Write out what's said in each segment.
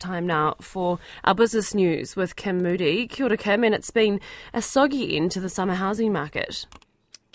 Time now for our business news with Kim Moodie. Kia ora, Kim, and it's been a soggy end to the summer housing market.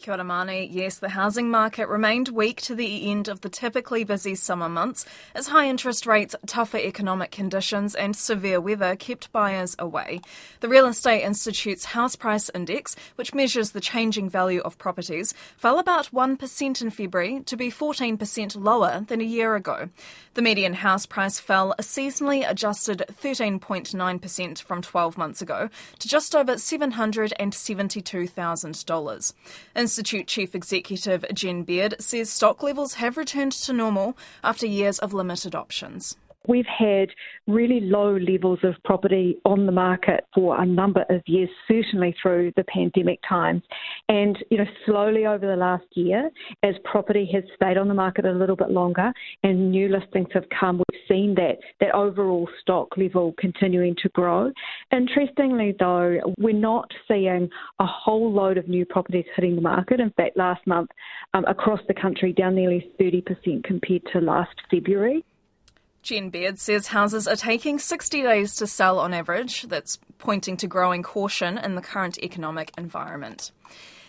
Kia. Yes, the housing market remained weak to the end of the typically busy summer months as high interest rates, tougher economic conditions, and severe weather kept buyers away. The Real Estate Institute's House Price Index, which measures the changing value of properties, fell about 1% in February to be 14% lower than a year ago. The median house price fell a seasonally adjusted 13.9% from 12 months ago to just over $772,000. Institute Chief Executive Jen Baird says stock levels have returned to normal after years of limited options. We've had really low levels of property on the market for a number of years, certainly through the pandemic times. And, you know, slowly over the last year, as property has stayed on the market a little bit longer and new listings have come, we've seen that, that overall stock level continuing to grow. Interestingly, though, we're not seeing a whole load of new properties hitting the market. In fact, last month um, across the country, down nearly 30% compared to last February. Jen Baird says houses are taking 60 days to sell on average. That's pointing to growing caution in the current economic environment.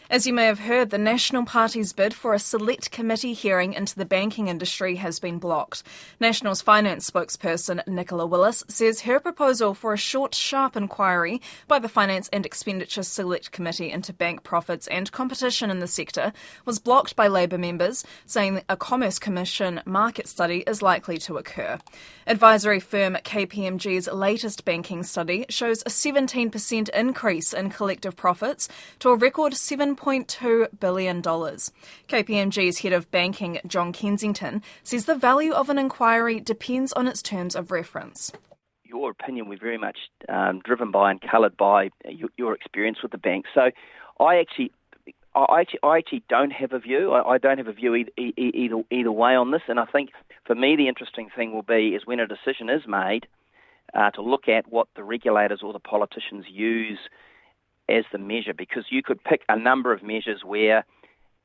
As you may have heard, the National Party's bid for a select committee hearing into the banking industry has been blocked. National's finance spokesperson Nicola Willis says her proposal for a short, sharp inquiry by the Finance and Expenditure Select Committee into bank profits and competition in the sector was blocked by Labour members, saying a Commerce Commission market study is likely to occur. Advisory firm KPMG's latest banking study shows a 17% increase in collective profits to a record 7 $1.2 billion. KPMG's head of banking, John Kensington, says the value of an inquiry depends on its terms of reference your opinion we're very much um, driven by and coloured by your, your, experience with the bank. So I actually. I actually, I actually don't have a view. I, I don't have a view either, either, either way on this. And I think for me, the interesting thing will be is when a decision is made uh, to look at what the regulators or the politicians use as the measure because you could pick a number of measures where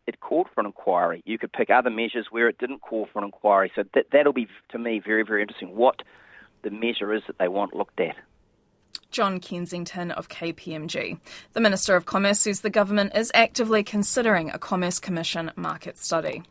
it called for an inquiry. You could pick other measures where it didn't call for an inquiry. So that, that'll be, to me, very, very interesting what the measure is that they want looked at. John Kensington of KPMG. The Minister of Commerce says the government is actively considering a Commerce Commission market study.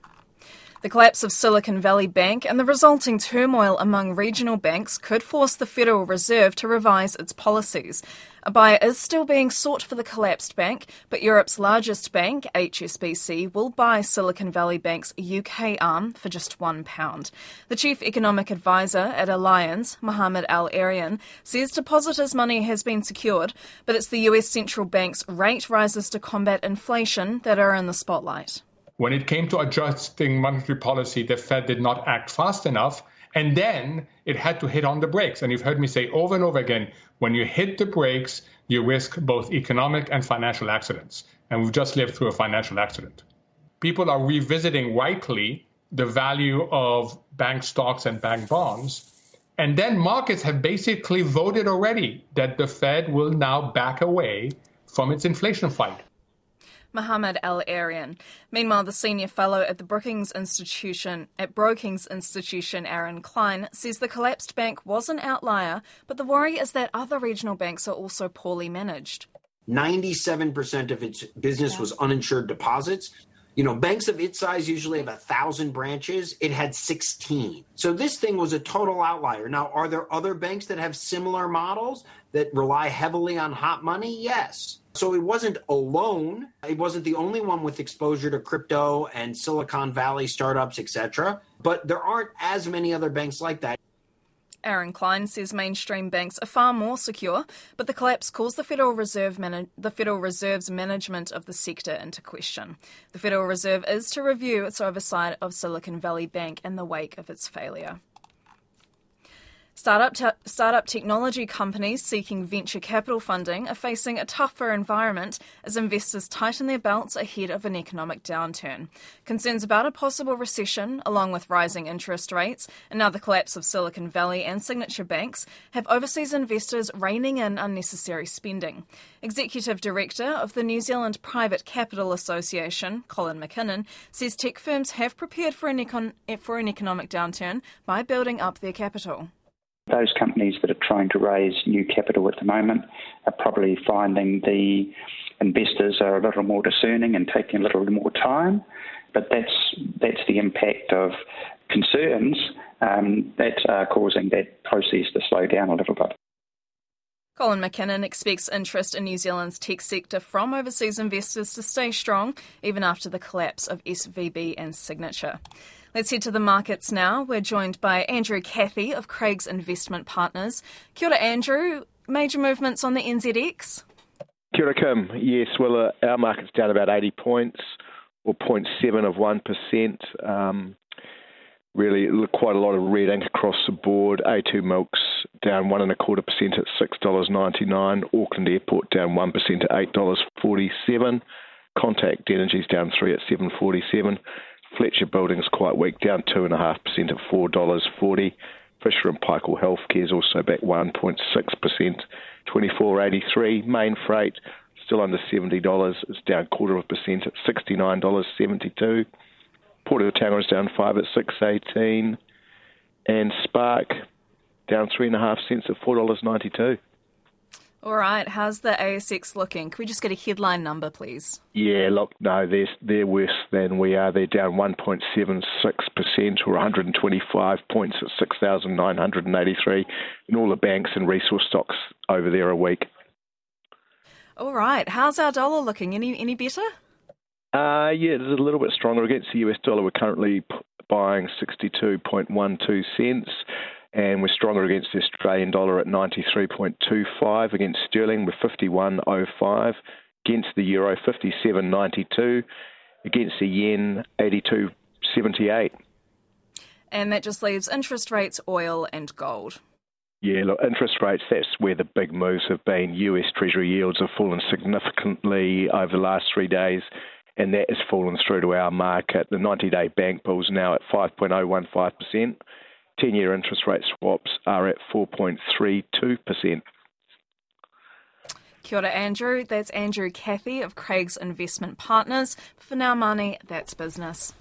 The collapse of Silicon Valley Bank and the resulting turmoil among regional banks could force the Federal Reserve to revise its policies. A buyer is still being sought for the collapsed bank, but Europe's largest bank, HSBC, will buy Silicon Valley Bank's UK arm for just £1. The chief economic advisor at Allianz, Mohamed El-Erian, says depositors' money has been secured, but it's the US central bank's rate rises to combat inflation that are in the spotlight. When it came to adjusting monetary policy, the Fed did not act fast enough. And then it had to hit on the brakes. And you've heard me say over and over again when you hit the brakes, you risk both economic and financial accidents. And we've just lived through a financial accident. People are revisiting rightly the value of bank stocks and bank bonds. And then markets have basically voted already that the Fed will now back away from its inflation fight. Mohamed El-Erian. Meanwhile, the senior fellow at the Brookings Institution at Brookings Institution, Aaron Klein, says the collapsed bank was an outlier, but the worry is that other regional banks are also poorly managed. 97% of its business was uninsured deposits. You know, banks of its size usually have a thousand branches. It had 16. So this thing was a total outlier. Now, are there other banks that have similar models that rely heavily on hot money? Yes. So it wasn't alone. It wasn't the only one with exposure to crypto and Silicon Valley startups, etc. But there aren't as many other banks like that. Aaron Klein says mainstream banks are far more secure, but the collapse calls the Federal Reserve the Federal Reserve's management of the sector into question. The Federal Reserve is to review its oversight of Silicon Valley Bank in the wake of its failure. Startup, te- startup technology companies seeking venture capital funding are facing a tougher environment as investors tighten their belts ahead of an economic downturn. Concerns about a possible recession, along with rising interest rates and now the collapse of Silicon Valley and signature banks, have overseas investors reining in unnecessary spending. Executive Director of the New Zealand Private Capital Association, Colin McKinnon, says tech firms have prepared for an, econ- for an economic downturn by building up their capital Those companies that are trying to raise new capital at the moment are probably finding the investors are a little more discerning and taking a little more time. But that's that's the impact of concerns um, that are causing that process to slow down a little bit. Colin McKinnon expects interest in New Zealand's tech sector from overseas investors to stay strong even after the collapse of SVB and Signature. Let's head to the markets now. We're joined by Andrew Cathie of Craigs Investment Partners. Kia ora, Andrew. Major movements on the NZX? Kia ora, Kim. Yes, well, uh, our market's down about 80 points, or 0.7 of 1%. Um, really, quite a lot of red ink across the board. A2 Milk's down one and a quarter percent at six dollars ninety nine. Auckland Airport down one percent at eight dollars forty seven. Contact Energy's down three at seven forty seven. Fletcher Building's quite weak, down two and a half percent at four dollars forty. Fisher and Paykel Healthcare is also back one point six percent, twenty four eighty three. Main Freight still under seventy dollars. It's down quarter of a percent at sixty nine dollars seventy two. Port of Tauranga is down five at six eighteen, and Spark down three and a half cents at four dollars ninety two. All right, how's the ASX looking? Can we just get a headline number, please? Yeah, look, no, they're they're worse than we are. They're down one point seven six percent, or one hundred and twenty five points at six thousand nine hundred and eighty three, and all the banks and resource stocks over there a week. All right, how's our dollar looking? Any any better? Uh, yeah, it's a little bit stronger against the US dollar. We're currently buying 62.12 cents, and we're stronger against the Australian dollar at 93.25, against sterling with 51.05, against the euro 57.92, against the yen 82.78. And that just leaves interest rates, oil, and gold. Yeah, look, interest rates, that's where the big moves have been. US Treasury yields have fallen significantly over the last three days and that has fallen through to our market. The 90 day bank bill is now at 5.015%. 10 year interest rate swaps are at 4.32%. Kia ora, Andrew. That's Andrew Cathie of Craigs Investment Partners. For now, money, that's business.